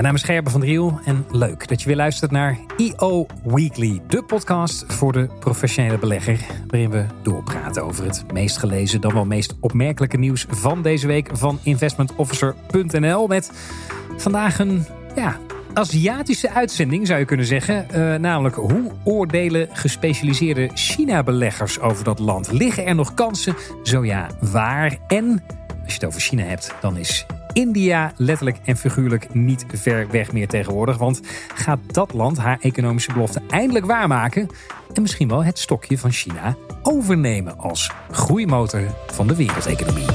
Mijn naam is Gerben van Driel en leuk dat je weer luistert naar EO Weekly, de podcast voor de professionele belegger, waarin we doorpraten over het meest gelezen, dan wel meest opmerkelijke nieuws van deze week van investmentofficer.nl met vandaag een ja, Aziatische uitzending zou je kunnen zeggen. Uh, namelijk hoe oordelen gespecialiseerde China-beleggers over dat land? Liggen er nog kansen? Zo ja, waar? En als je het over China hebt, dan is India letterlijk en figuurlijk niet ver weg meer tegenwoordig. Want gaat dat land haar economische belofte eindelijk waarmaken? En misschien wel het stokje van China overnemen als groeimotor van de wereldeconomie.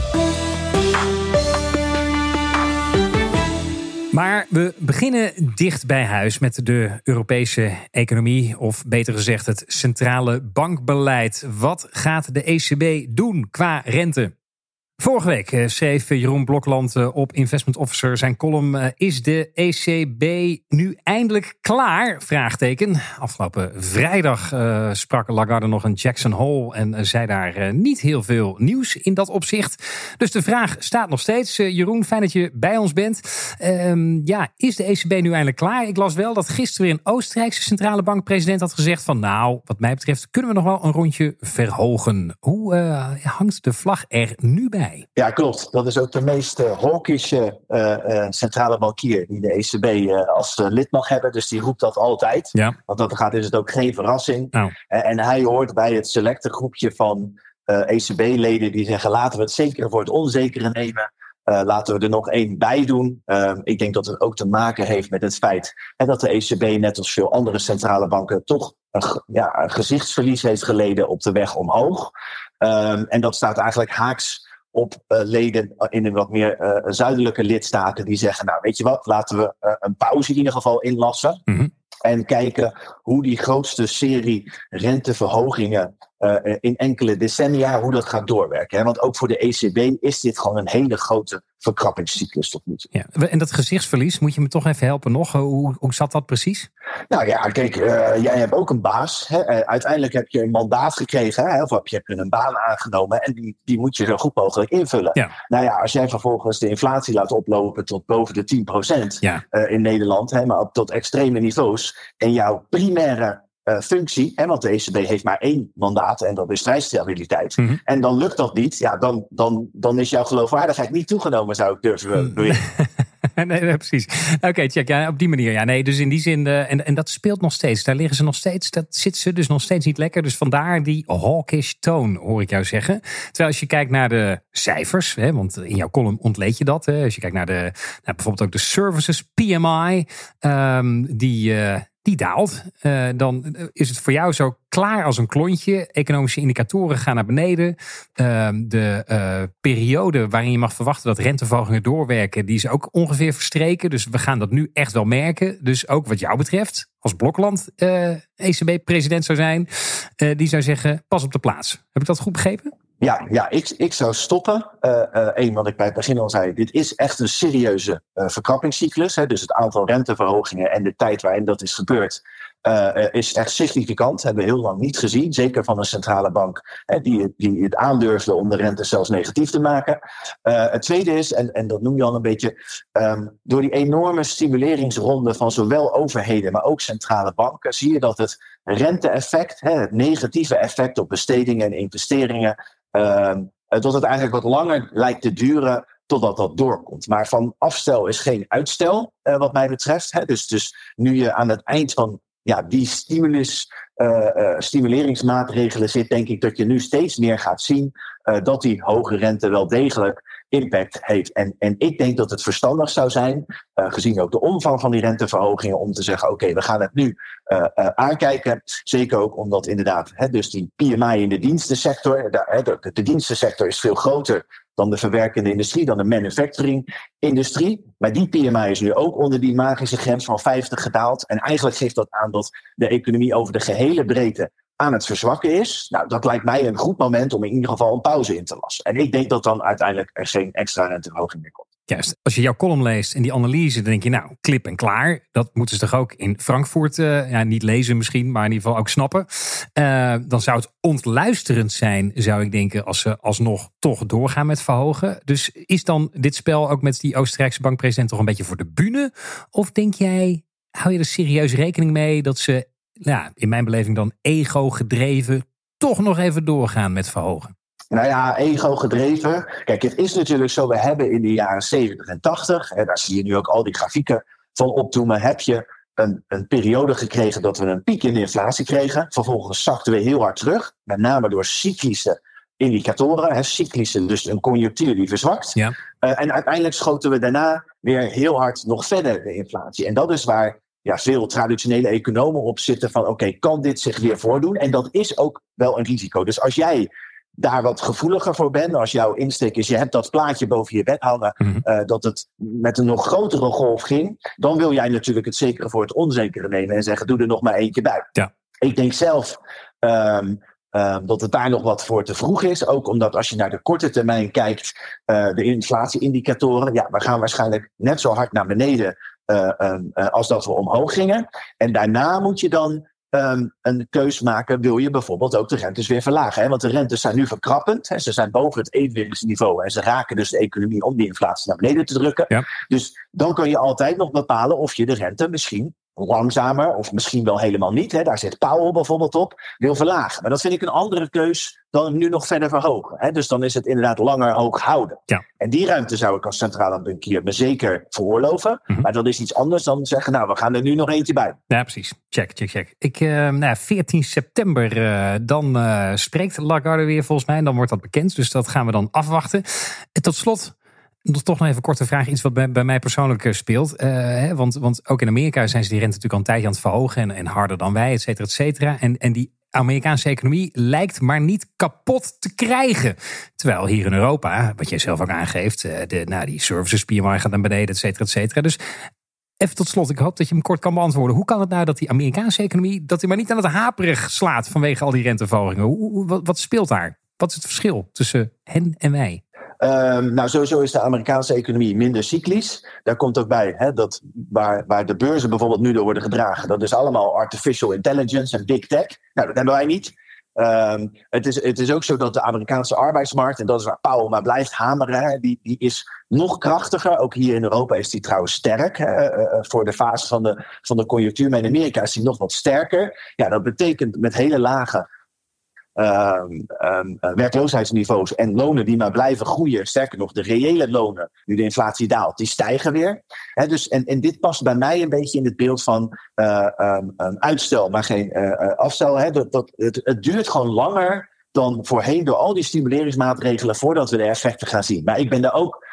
Maar we beginnen dicht bij huis met de Europese economie, of beter gezegd het centrale bankbeleid. Wat gaat de ECB doen qua rente? Vorige week eh, schreef Jeroen Blokland eh, op Investment Officer zijn column. Eh, is de ECB nu eindelijk klaar? Vraagteken. Afgelopen vrijdag sprak Lagarde nog een Jackson Hole en zei daar niet heel veel nieuws in dat opzicht. Dus de vraag staat nog steeds. Jeroen, fijn dat je bij ons bent. Ehm, ja, is de ECB nu eindelijk klaar? Ik las wel dat gisteren weer een Oostenrijkse centrale bankpresident had gezegd van nou, wat mij betreft kunnen we nog wel een rondje verhogen. Hoe hangt de vlag er nu bij? Ja, klopt. Dat is ook de meest uh, hawkische uh, uh, centrale bankier die de ECB als lid mag hebben. Dus die roept dat altijd. Ja. Want dat gaat is het ook geen verrassing. Oh. en hij hoort bij het selecte groepje van ECB-leden die zeggen: laten we het zeker voor het onzekere nemen. laten we er nog één bij doen. Ehm, ik denk dat het ook te maken heeft met het feit hè, dat de ECB, net als veel andere centrale banken, toch een, ja, een gezichtsverlies heeft geleden op de weg omhoog. Um, en dat staat eigenlijk haaks op uh, leden in de wat meer uh, zuidelijke lidstaten die zeggen, nou weet je wat, laten we uh, een pauze in ieder geval inlassen. Mm -hmm. En kijken hoe die grootste serie renteverhogingen in enkele decennia, hoe dat gaat doorwerken. Hè? Want ook voor de ECB is dit gewoon een hele grote verkrappingscyclus tot nu toe. Ja, en dat gezichtsverlies, moet je me toch even helpen nog? Hoe, hoe zat dat precies? Nou ja, kijk, uh, jij hebt ook een baas. Hè? Uh, uiteindelijk heb je een mandaat gekregen, hè? of heb je een baan aangenomen en die, die moet je zo goed mogelijk invullen. Ja. Nou ja, als jij vervolgens de inflatie laat oplopen tot boven de 10% ja. uh, in Nederland, hè, maar op tot extreme niveaus, en jouw primaire uh, functie. Hè, want de ECB heeft maar één mandaat en dat is prijsstabiliteit. Mm -hmm. En dan lukt dat niet. Ja, dan, dan, dan is jouw geloofwaardigheid niet toegenomen, zou ik durven beweren. nee, nee, precies. Oké, okay, check. Ja, op die manier. Ja, nee, dus in die zin. Uh, en, en dat speelt nog steeds. Daar liggen ze nog steeds. Dat zit ze dus nog steeds niet lekker. Dus vandaar die hawkish toon, hoor ik jou zeggen. Terwijl als je kijkt naar de cijfers. Hè, want in jouw column ontleed je dat. Hè, als je kijkt naar, de, naar bijvoorbeeld ook de services PMI. Um, die. Uh, die daalt, uh, dan is het voor jou zo klaar als een klontje. Economische indicatoren gaan naar beneden. Uh, de uh, periode waarin je mag verwachten dat renteverhogingen doorwerken, die is ook ongeveer verstreken. Dus we gaan dat nu echt wel merken. Dus ook wat jou betreft, als Blokland ECB-president zou zijn, die zou zeggen: pas op de plaats. Heb ik dat goed begrepen? Ja, ja ik, ik zou stoppen. Eén, uh, uh, wat ik bij het begin al zei. Dit is echt een serieuze uh, verkrappingscyclus. Hè, dus het aantal renteverhogingen en de tijd waarin dat is gebeurd. is echt significant. Hebben we heel lang niet gezien. Zeker van een centrale bank hè, die, die het aandurfde om de rente zelfs negatief te maken. het tweede is, en, en dat noem je al een beetje. Um, door die enorme stimuleringsronde van zowel overheden, maar ook centrale banken. zie je dat het rente-effect, het negatieve effect op bestedingen en investeringen. Dat het eigenlijk wat langer lijkt te duren totdat dat doorkomt. Maar van afstel is geen uitstel, uh, wat mij betreft. Hè. Dus, dus nu je aan het eind van ja, die stimulus, uh, uh, stimuleringsmaatregelen zit, denk ik dat je nu steeds meer gaat zien dat die hoge rente wel degelijk impact heeft. En, en ik denk dat het verstandig zou zijn, uh, gezien ook de omvang van die renteverhogingen, om te zeggen: oké, we gaan het nu uh, uh, aankijken. Zeker ook omdat inderdaad, hè, dus die PMI in de dienstensector, de dienstensector is veel groter dan de verwerkende industrie, dan de manufacturing-industrie. Maar die PMI is nu ook onder die magische grens van 50 gedaald. En eigenlijk geeft dat aan dat de economie over de gehele breedte aan het verzwakken is. Nou, dat lijkt mij een goed moment om in ieder geval een pauze in te lassen. En ik denk dat dan uiteindelijk er geen extra renteverhoging meer komt. Juist. Als je jouw column leest en die analyse, dan denk je, nou, klip en klaar. Dat moeten ze toch ook in Frankfurt, uh, ja, niet lezen misschien, maar in ieder geval ook snappen. Uh, dan zou het ontluisterend zijn, zou ik denken, als ze alsnog toch doorgaan met verhogen. Dus is dan dit spel ook met die Oostenrijkse bankpresident toch een beetje voor de bühne? Of denk jij, hou je er serieus rekening mee dat ze, ja, in mijn beleving dan ego gedreven, toch nog even doorgaan met verhogen? Nou ja, ego gedreven. Kijk, het is natuurlijk zo, we hebben in de jaren 70 en 80, en daar zie je nu ook al die grafieken van opdoemen, heb je een, een periode gekregen dat we een piek in de inflatie kregen. Vervolgens zakten we heel hard terug, met name door cyclische indicatoren, hè, cyclische, dus een conjunctuur die verzwakt. Ja. Uh, en uiteindelijk schoten we daarna weer heel hard nog verder de inflatie. En dat is waar ja, veel traditionele economen op zitten van oké, kan dit zich weer voordoen? En dat is ook wel een risico. Dus als jij daar wat gevoeliger voor ben. Als jouw insteek is, je hebt dat plaatje boven je bed hangen, mhm. eh, dat het met een nog grotere golf ging, dan wil jij natuurlijk het zekere voor het onzekere nemen en zeggen, doe er nog maar eentje bij. Ja. Ik denk zelf um, um, dat het daar nog wat voor te vroeg is. Ook omdat als je naar de korte termijn kijkt, uh, de inflatieindicatoren, ja, we gaan waarschijnlijk net zo hard naar beneden als dat we omhoog gingen. En daarna moet je dan um, een keus maken, wil je bijvoorbeeld ook de rentes weer verlagen. Hè? Want de rentes zijn nu verkrappend. Hè? Ze zijn boven het evenwichtsniveau en ze raken dus de economie om die inflatie naar beneden te drukken. Ja. Dus dan kun je altijd nog bepalen of je de rente misschien langzamer, of misschien wel helemaal niet, hè, daar zit Powell bijvoorbeeld op, wil verlagen. Maar dat vind ik een andere keus dan nu nog verder verhogen. Hè. Dus dan is het inderdaad langer hoog houden. Ja. En die ruimte zou ik als centrale bankier me zeker veroorloven. Mhm. Maar dat is iets anders dan zeggen, nou, we gaan er nu nog eentje bij. Ja, precies. Check, check, check. Ik, uh, nou, 14 september, uh, dan uh, spreekt Lagarde weer volgens mij. En dan wordt dat bekend. Dus dat gaan we dan afwachten. En tot slot toch nog even korte vraag. Iets wat bij, mij persoonlijk eh, speelt. Uh, hè, want, want ook in Amerika zijn ze die rente natuurlijk al een tijdje aan het verhogen. En, en harder dan wij, et cetera, et cetera. En, en die Amerikaanse economie lijkt maar niet kapot te krijgen. Terwijl hier in Europa, wat jij zelf ook aangeeft, eh, de, nou, die services PMI gaat naar beneden, et cetera, et cetera. Dus even tot slot, ik hoop dat je hem kort kan beantwoorden. Hoe kan het nou dat die Amerikaanse economie, dat hij maar niet aan het haperig slaat vanwege al die renteverhogingen? Wat speelt daar? Wat is het verschil tussen hen en wij? Um, nou, sowieso is de Amerikaanse economie minder cyclisch. Daar komt ook bij hè, dat waar, waar de beurzen bijvoorbeeld nu door worden gedragen, dat is allemaal artificial intelligence en big tech. Nou, dat hebben wij niet. Um, het, is, het is ook zo dat de Amerikaanse arbeidsmarkt, en dat is waar Powell maar blijft hameren, die, die is nog krachtiger. Ook hier in Europa is die trouwens sterk uh, uh, voor de fase van de, van de conjunctuur. Maar in Amerika is die nog wat sterker. Ja, dat betekent met hele lage um, um, werkloosheidsniveaus en lonen die maar blijven groeien. Sterker nog, de reële lonen, nu de inflatie daalt, die stijgen weer. Dus, en, en dit past bij mij een beetje in het beeld van uh, uitstel, maar geen uh, afstel. Dat, dat, het, het duurt gewoon langer dan voorheen door al die stimuleringsmaatregelen voordat we de effecten gaan zien. Maar ik ben er ook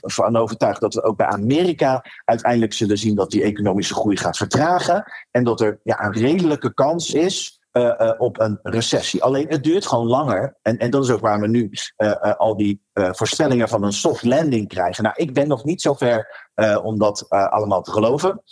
van overtuigd dat we ook bij Amerika uiteindelijk zullen zien dat die economische groei gaat vertragen. En dat er ja, een redelijke kans is uh, uh, op een recessie. Alleen het duurt gewoon langer. En, en dat is ook waar we nu uh, al die voorspellingen van een soft landing krijgen. Nou, ik ben nog niet zo ver om dat allemaal te geloven.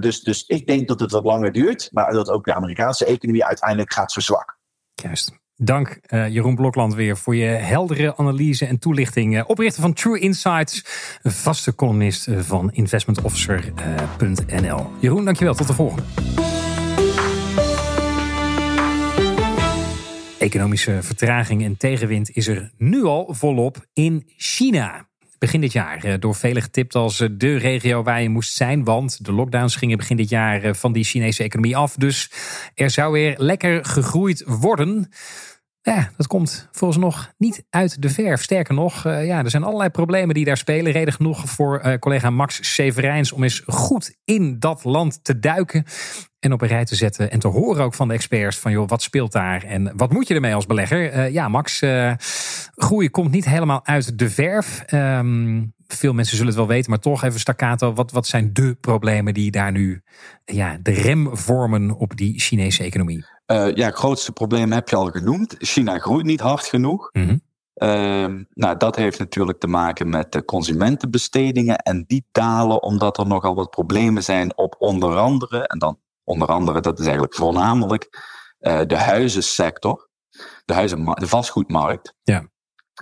dus, dus ik denk dat het wat langer duurt. Maar dat ook de Amerikaanse economie uiteindelijk gaat verzwakken. Juist. Dank Jeroen Blokland weer voor je heldere analyse en toelichting. oprichter van True Insights, vaste columnist van investmentofficer.nl. Jeroen, dankjewel. Tot de volgende. Economische vertraging en tegenwind is er nu al volop in China. Begin dit jaar eh, door velen getipt als eh, de regio waar je moest zijn. Want de lockdowns gingen begin dit jaar eh, van die Chinese economie af. Dus er zou weer lekker gegroeid worden. Ja, dat komt volgens nog niet uit de verf. Sterker nog, ja, er zijn allerlei problemen die daar spelen. Reden genoeg voor collega Max Severijns om eens goed in dat land te duiken en op een rij te zetten. En te horen ook van de experts van joh, wat speelt daar en wat moet je ermee als belegger? Uh, ja, Max, uh, groei komt niet helemaal uit de verf. Um, veel mensen zullen het wel weten, maar toch even staccato. Wat, wat zijn de problemen die daar nu ja, de rem vormen op die Chinese economie? Uh, ja, het grootste probleem heb je al genoemd. China groeit niet hard genoeg. Mm Uh, nou, dat heeft natuurlijk te maken met de consumentenbestedingen en die dalen omdat er nogal wat problemen zijn op onder andere, en dan onder andere, dat is eigenlijk voornamelijk uh, de huizensector, de, huizen, de vastgoedmarkt. Ja.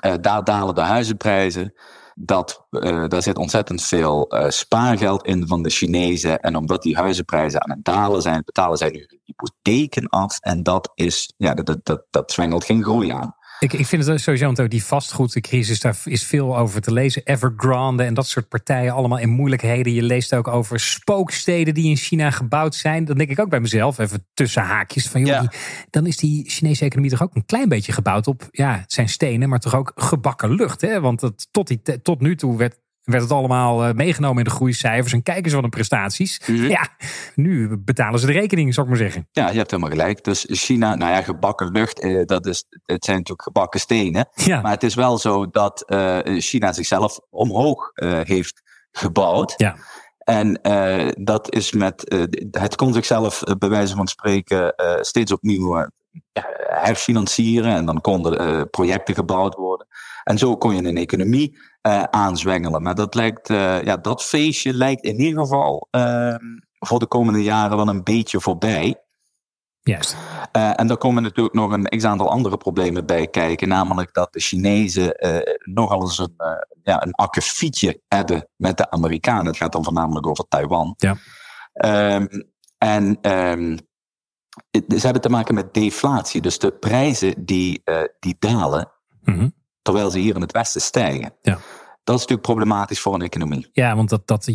Uh, daar dalen de huizenprijzen. dat daar zit ontzettend veel spaargeld in van de Chinezen. En omdat die huizenprijzen aan het dalen zijn, betalen zij nu hun hypotheken af. En dat, is, ja, dat, dat, dat zwengelt geen groei aan. Ik, ik vind het sowieso, want die vastgoedcrisis, daar is veel over te lezen. Evergrande en dat soort partijen, allemaal in moeilijkheden. Je leest ook over spooksteden die in China gebouwd zijn. Dan denk ik ook bij mezelf, even tussen haakjes, van joh, dan is die Chinese economie toch ook een klein beetje gebouwd op, ja, het zijn stenen, maar toch ook gebakken lucht. Hè? Want tot, die, tot nu toe werd werd het allemaal eh, meegenomen in de groeicijfers en kijken ze wat een prestaties. Ja, nu betalen ze de rekening, zou ik maar zeggen. Ja, je hebt helemaal gelijk. Dus China, nou ja, gebakken lucht, eh, dat is, het zijn natuurlijk gebakken stenen. Ja. Maar het is wel zo dat uh, China zichzelf omhoog uh, heeft gebouwd. Ja. En uh, dat is met, het kon zichzelf bij wijze van spreken steeds opnieuw herfinancieren. En dan konden projecten gebouwd worden. En zo kon je een economie aanzwengelen. Maar dat, lijkt, uh, ja, dat feestje lijkt in ieder geval uh, voor de komende jaren wel een beetje voorbij. Juist. Uh, en daar komen natuurlijk nog een x-aantal andere problemen bij kijken. Namelijk dat de Chinezen nogal eens een, ja, een akkefietje hebben met de Amerikanen. Het gaat dan voornamelijk over Taiwan. Ja. Um, en um, ze hebben te maken met deflatie. Dus de prijzen die, die dalen. Mm terwijl ze hier in het Westen stijgen. Ja. Dat is natuurlijk problematisch voor een economie. Ja, want dat, dat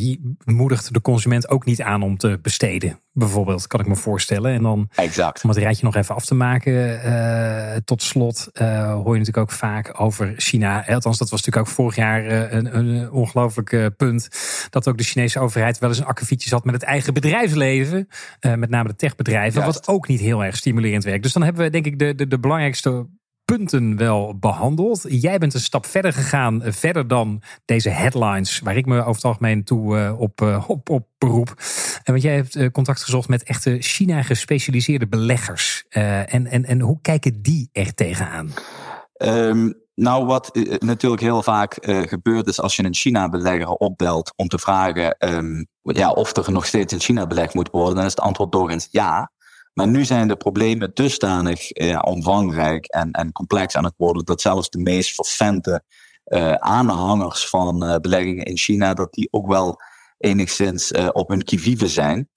moedigt de consument ook niet aan om te besteden. Bijvoorbeeld, kan ik me voorstellen. En dan, exact. om het rijtje nog even af te maken, uh, tot slot uh, hoor je natuurlijk ook vaak over China. Althans, dat was natuurlijk ook vorig jaar uh, een, een ongelooflijk punt. Dat ook de Chinese overheid wel eens een akkefietje had met het eigen bedrijfsleven. met name de techbedrijven. Wat ook niet heel erg stimulerend werkt. Dus dan hebben we denk ik de, de, de belangrijkste punten wel behandeld. Jij bent een stap verder gegaan, eh, verder dan deze headlines, waar ik me over het algemeen toe uh, op, uh, op, op beroep. En want jij hebt contact gezocht met echte China-gespecialiseerde beleggers. en, en, en hoe kijken die er tegenaan? Um, nou, wat natuurlijk heel vaak gebeurt is als je een China-belegger opbelt om te vragen um, ja, of er nog steeds in China belegd moet worden, dan is het antwoord doorgaans ja. Maar nu zijn de problemen dusdanig eh, omvangrijk en, en complex aan het worden dat zelfs de meest vervente uh, aanhangers van uh, beleggingen in China, dat die ook wel enigszins uh, op hun kivive zijn.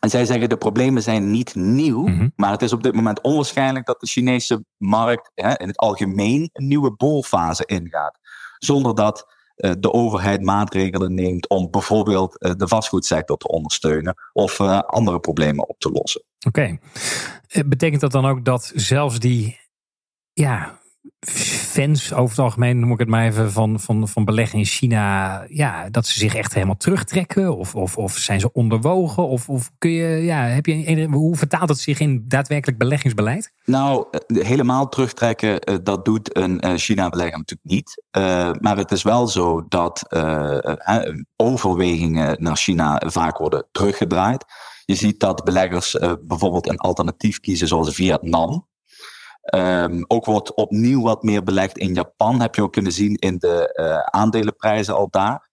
En zij zeggen de problemen zijn niet nieuw, mm -hmm. maar het is op dit moment onwaarschijnlijk dat de Chinese markt hè, in het algemeen een nieuwe bolfase ingaat. Zonder dat de overheid maatregelen neemt om bijvoorbeeld uh, de vastgoedsector te ondersteunen of uh, andere problemen op te lossen. Oké. Betekent dat dan ook dat zelfs die ja, fans over het algemeen, noem ik het maar even, van, van, van beleggen in China, ja, dat ze zich echt helemaal terugtrekken? Of, of, of zijn ze onderwogen? Of, of kun je, ja, heb je, hoe vertaalt het zich in daadwerkelijk beleggingsbeleid? Nou, eh, helemaal terugtrekken, eh, dat doet een eh, China-belegger natuurlijk niet. Maar het is wel zo dat overwegingen naar China vaak worden teruggedraaid. Je ziet dat beleggers bijvoorbeeld een alternatief kiezen zoals Vietnam. Um, ook wordt opnieuw wat meer belegd in Japan. Heb je ook kunnen zien in de uh, aandelenprijzen al daar.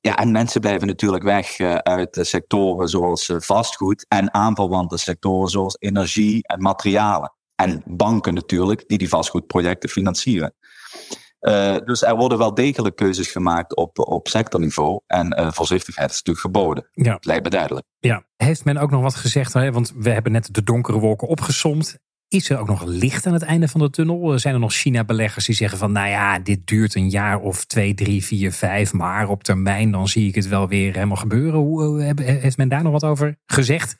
Ja, en mensen blijven natuurlijk weg uh, uit sectoren zoals uh, vastgoed en aanverwante sectoren zoals energie en materialen. En banken natuurlijk, die die vastgoedprojecten financieren. dus er worden wel degelijk keuzes gemaakt op, op sectorniveau. En voorzichtigheid is natuurlijk geboden. Ja. Dat lijkt me duidelijk. Ja. Heeft men ook nog wat gezegd? Hè? Want we hebben net de donkere wolken opgesomd. Is er ook nog licht aan het einde van de tunnel? Zijn er nog China-beleggers die zeggen van, nou ja, dit duurt een jaar of twee, drie, vier, vijf, maar op termijn dan zie ik het wel weer helemaal gebeuren. Hoe, heeft men daar nog wat over gezegd?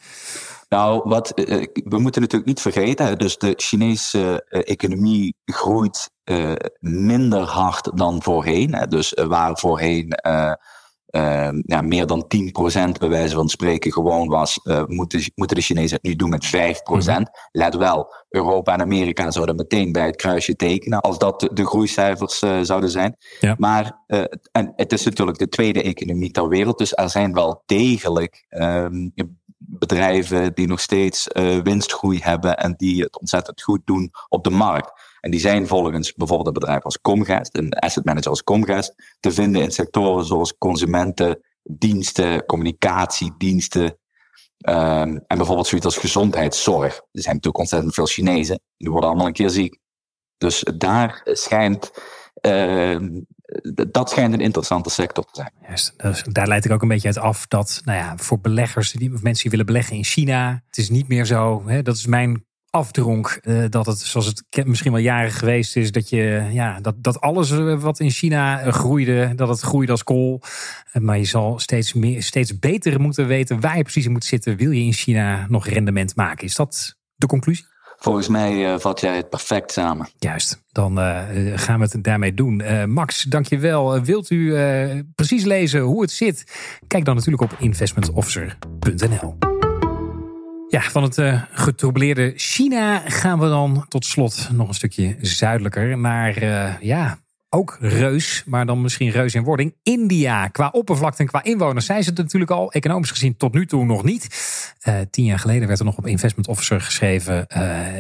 Nou, wat, eh, eh, we moeten natuurlijk niet vergeten, dus de Chinese eh, economie groeit minder hard dan voorheen. Dus waar voorheen uh, ja, meer dan 10% bij wijze van spreken gewoon was, uh, moeten, moeten de Chinezen het nu doen met 5%. Mm Let wel, Europa en Amerika zouden meteen bij het kruisje tekenen als dat de, de groeicijfers uh, zouden zijn. Ja. Maar en het is natuurlijk de tweede economie ter wereld, dus er zijn wel degelijk um, bedrijven die nog steeds winstgroei hebben en die het ontzettend goed doen op de markt. En die zijn volgens bijvoorbeeld een bedrijf als Comgest, een asset manager als Comgest, te vinden in sectoren zoals consumenten, diensten, communicatiediensten. Um, en bijvoorbeeld zoiets als gezondheidszorg. Er zijn natuurlijk ontzettend veel Chinezen, die worden allemaal een keer ziek. Dus daar schijnt uh, dat schijnt een interessante sector te zijn. Dus daar leid ik ook een beetje uit af dat nou ja, voor beleggers, die, mensen die willen beleggen in China, het is niet meer zo, hè, dat is mijn afdronk. Uh, dat het, zoals het misschien wel jaren geweest is, dat, je, ja, dat, dat alles eh, wat in China eh, groeide, dat het groeide als kool. maar je zal steeds, meer, steeds beter moeten weten waar je precies in moet zitten. Wil je in China nog rendement maken? Is dat de conclusie? Volgens mij vat jij het perfect samen. Juist, dan gaan we het daarmee doen. Max, dankjewel. wilt u precies lezen hoe het zit? Kijk dan natuurlijk op investmentofficer.nl. Van het uh, getroubleerde China gaan we dan tot slot nog een stukje zuidelijker naar, uh, ja, ook reus, maar dan misschien reus in wording. India, qua oppervlakte en qua inwoners zijn ze het natuurlijk al economisch gezien tot nu toe nog niet. Uh, tien jaar geleden werd er nog op Investment Officer geschreven,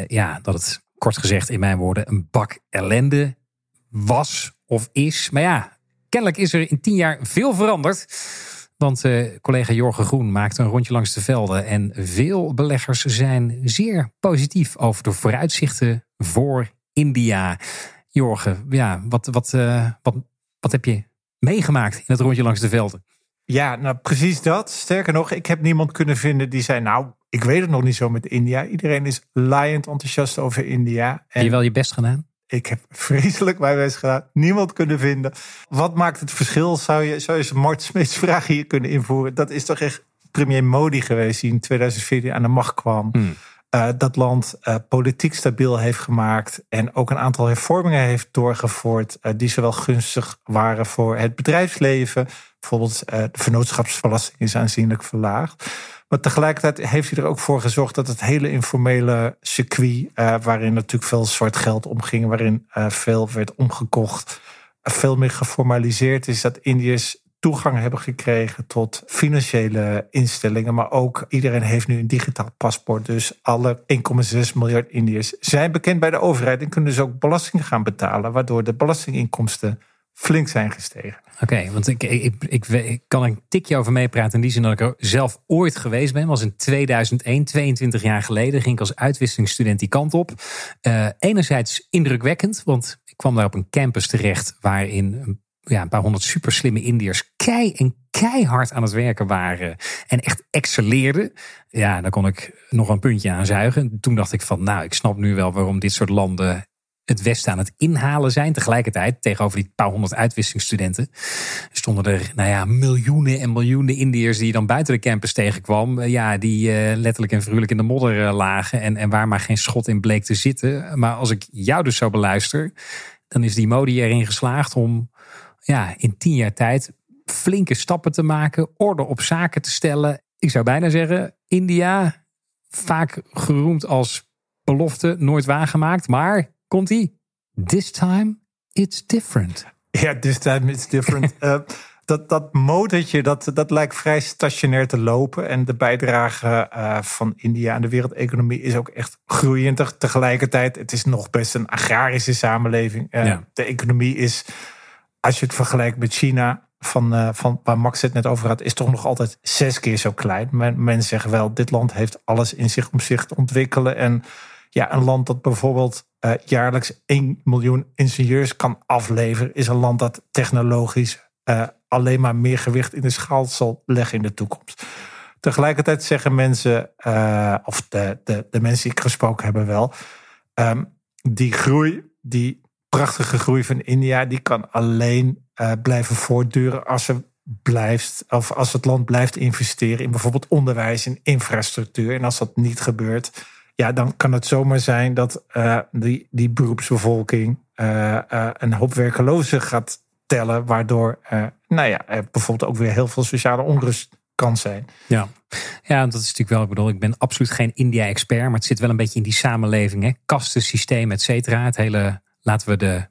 ja, dat het kort gezegd in mijn woorden een bak ellende was of is. Maar ja, kennelijk is er in tien jaar veel veranderd. Want uh, collega Jorgen Groen maakt een rondje langs de velden. En veel beleggers zijn zeer positief over de vooruitzichten voor India. Jorgen, ja, wat, wat, uh, wat, wat heb je meegemaakt in het rondje langs de velden? Ja, nou precies dat. Sterker nog, ik heb niemand kunnen vinden die zei: Nou, ik weet het nog niet zo met India. Iedereen is laaiend enthousiast over India. En... Heb je wel je best gedaan? Ik heb vreselijk mijn best gedaan. Niemand kunnen vinden. Wat maakt het verschil? Zou je, zou je Mart Smeets vraag hier kunnen invoeren? Dat is toch echt premier Modi geweest die in 2014 aan de macht kwam. Hmm. Uh, dat land uh, politiek stabiel heeft gemaakt. En ook een aantal hervormingen heeft doorgevoerd. Uh, die zowel gunstig waren voor het bedrijfsleven. Bijvoorbeeld de vennootschapsbelasting is aanzienlijk verlaagd. Maar tegelijkertijd heeft hij er ook voor gezorgd dat het hele informele circuit, uh, waarin natuurlijk veel zwart geld omging, waarin uh, veel werd omgekocht, veel meer geformaliseerd is. Dat Indiërs toegang hebben gekregen tot financiële instellingen. Maar ook iedereen heeft nu een digitaal paspoort. Dus alle 1,6 miljard Indiërs zijn bekend bij de overheid en kunnen dus ook belasting gaan betalen, waardoor de belastinginkomsten flink zijn gestegen. Oké, want ik, ik, ik, ik, kan een tikje over meepraten in die zin dat ik er zelf ooit geweest ben. was in 2001, 22 jaar geleden, ging ik als uitwisselingsstudent die kant op. Uh, enerzijds indrukwekkend, want ik kwam daar op een campus terecht waarin ja, een paar honderd super slimme Indiërs kei en keihard aan het werken waren en echt excelleerden. Ja, daar kon ik nog een puntje aan zuigen. Toen dacht ik van, nou, ik snap nu wel waarom dit soort landen het Westen aan het inhalen zijn. Tegelijkertijd, tegenover die paar honderd uitwisselingsstudenten, stonden er nou ja, miljoenen en miljoenen Indiërs die je dan buiten de campus tegenkwam. Eh, ja, die uh, letterlijk en vrolijk in de modder uh, lagen en, en waar maar geen schot in bleek te zitten. Maar als ik jou dus zo beluister, dan is die Modi erin geslaagd om ja, in tien jaar tijd flinke stappen te maken, orde op zaken te stellen. Ik zou bijna zeggen, India, vaak geroemd als belofte, nooit waargemaakt, maar Komt ie? This time it's different. Ja, this time it's different. uh, dat, dat motortje, dat, dat lijkt vrij stationair te lopen. En de bijdrage uh, van India aan de wereldeconomie is ook echt groeiend. Tegelijkertijd, het is nog best een agrarische samenleving. Uh, ja. De economie is, als je het vergelijkt met China, van, van waar Max het net over had, is toch nog altijd zes keer zo klein. Men, men zeggen wel, dit land heeft alles in zich om zich te ontwikkelen. En ja, een land dat bijvoorbeeld uh, jaarlijks 1 miljoen ingenieurs kan afleveren, is een land dat technologisch uh, alleen maar meer gewicht in de schaal zal leggen in de toekomst. Tegelijkertijd zeggen mensen, uh, of de, de, de mensen die ik gesproken hebben wel, um, die groei, die prachtige groei van India, die kan alleen blijven voortduren als ze blijft, of als het land blijft investeren in bijvoorbeeld onderwijs en infrastructuur. En als dat niet gebeurt, ja, dan kan het zomaar zijn dat uh, die, die beroepsbevolking uh, uh, een hoop werkelozen gaat tellen, waardoor nou ja, bijvoorbeeld ook weer heel veel sociale onrust kan zijn. Ja. ja, dat is natuurlijk wel, ik bedoel, ik ben absoluut geen India-expert, maar het zit wel een beetje in die samenleving, hè? kastensysteem, et cetera. Het hele, laten we de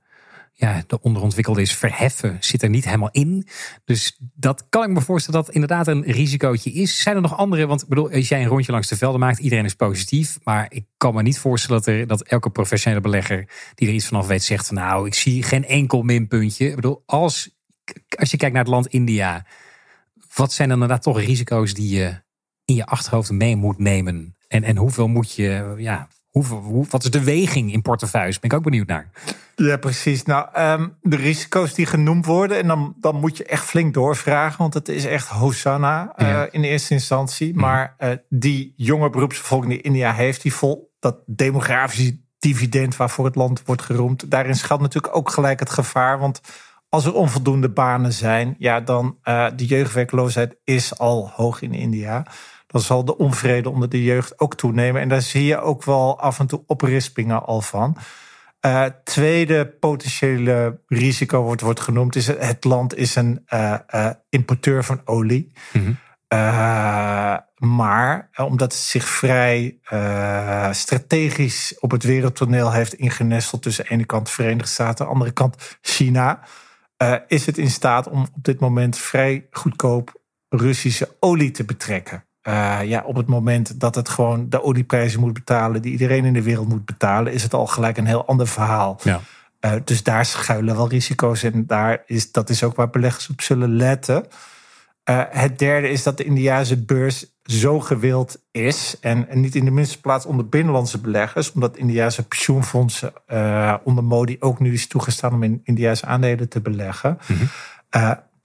ja, de onderontwikkelde is verheffen, zit er niet helemaal in. Dus dat kan ik me voorstellen dat inderdaad een risicootje is. Zijn er nog andere? Want ik bedoel, als jij een rondje langs de velden maakt, iedereen is positief. Maar ik kan me niet voorstellen dat, er, dat elke professionele belegger die er iets vanaf weet, zegt van nou, ik zie geen enkel minpuntje. Ik bedoel, als, als je kijkt naar het land India, wat zijn dan inderdaad toch risico's die je in je achterhoofd mee moet nemen? En, en hoeveel moet je, ja, hoe, hoe, wat is de weging in portefeuilles? Ben ik ook benieuwd naar. Ja, precies. Nou, ehm, de risico's die genoemd worden, en dan, dan moet je echt flink doorvragen, want het is echt Hosanna uh, in eerste instantie. Mhm. Maar uh, die jonge beroepsbevolking die India heeft, die vol dat demografische dividend waarvoor het land wordt geroemd, daarin schuilt natuurlijk ook gelijk het gevaar. Want als er onvoldoende banen zijn, ja, dan uh, de jeugdwerkloosheid is al hoog in India. Dan zal de onvrede onder de jeugd ook toenemen. En daar zie je ook wel af en toe oprispingen al van. Uh, tweede potentiële risico wordt, wordt genoemd, is het land is een uh, uh, importeur van olie. Mm maar omdat het zich vrij strategisch op het wereldtoneel heeft ingenesteld tussen de ene kant de Verenigde Staten, de andere kant China, is het in staat om op dit moment vrij goedkoop Russische olie te betrekken. Uh, ja, op het moment dat het gewoon de olieprijzen moet betalen, die iedereen in de wereld moet betalen, is het al gelijk een heel ander verhaal. Ja. Uh, dus daar schuilen wel risico's en daar is, dat is ook waar beleggers op zullen letten. Uh, het derde is dat de Indiase beurs zo gewild is. En, en, niet in de minste plaats onder binnenlandse beleggers, omdat Indiase pensioenfondsen onder Modi ook nu is toegestaan om in Indiase aandelen te beleggen. Mm -hmm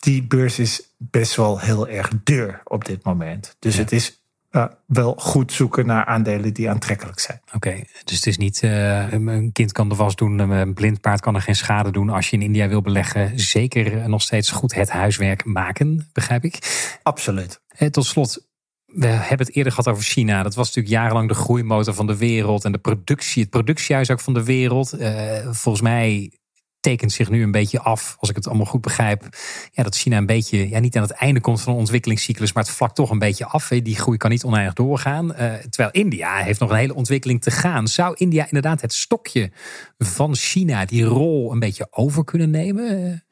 die beurs is best wel heel erg duur op dit moment. Dus het is uh, wel goed zoeken naar aandelen die aantrekkelijk zijn. Oké, dus het is niet uh, een kind kan er vast doen, een blind paard kan er geen schade doen. Als je in India wil beleggen, zeker nog steeds goed het huiswerk maken, begrijp ik. Absoluut. En tot slot, we hebben het eerder gehad over China. Dat was natuurlijk jarenlang de groeimotor van de wereld en de productie, het productiehuis ook van de wereld. Uh, volgens mij tekent zich nu een beetje af, als ik het allemaal goed begrijp, ja, dat China een beetje, ja, niet aan het einde komt van een ontwikkelingscyclus, maar het vlakt toch een beetje af. Die groei kan niet oneindig doorgaan. Uh, terwijl India heeft nog een hele ontwikkeling te gaan. Zou India inderdaad het stokje van China, die rol, een beetje over kunnen nemen?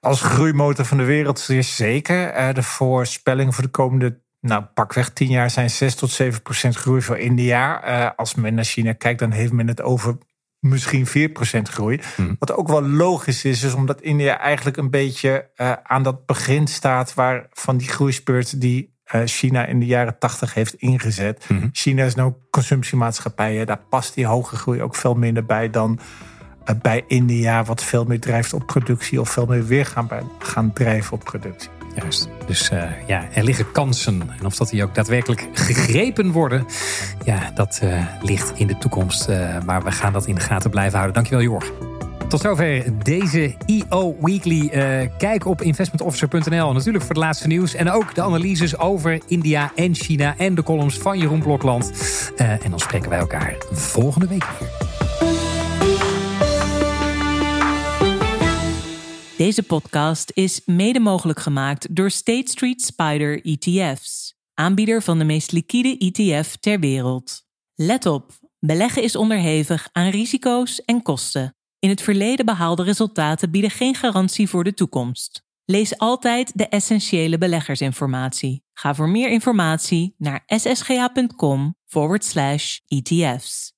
Als groeimotor van de wereld is zeker. Uh, de voorspelling voor de komende nou, pakweg tien jaar zijn 6 tot 7 procent groei voor India. Als men naar China kijkt, dan heeft men het over misschien 4% groei. Hmm. Wat ook wel logisch is, is omdat India eigenlijk een beetje uh, aan dat begin staat waar van die groeispurt die uh, China in de jaren 80 heeft ingezet. Hmm. China is nou consumptiemaatschappij. Daar past die hoge groei ook veel minder bij dan uh, bij India, wat veel meer drijft op productie of veel meer weer gaan, bij, gaan drijven op productie. Juist. Dus uh, ja, er liggen kansen. En of dat die ook daadwerkelijk gegrepen worden, ja, dat uh, ligt in de toekomst. Uh, maar we gaan dat in de gaten blijven houden. Dankjewel, Jorg. Tot zover deze EO Weekly. kijk op investmentofficer.nl natuurlijk voor het laatste nieuws. En ook de analyses over India en China en de columns van Jeroen Blokland. en dan spreken wij elkaar volgende week weer. Deze podcast is mede mogelijk gemaakt door State Street Spider ETF's, aanbieder van de meest liquide ETF ter wereld. Let op, beleggen is onderhevig aan risico's en kosten. In het verleden behaalde resultaten bieden geen garantie voor de toekomst. Lees altijd de essentiële beleggersinformatie. Ga voor meer informatie naar ssga.com/etf's.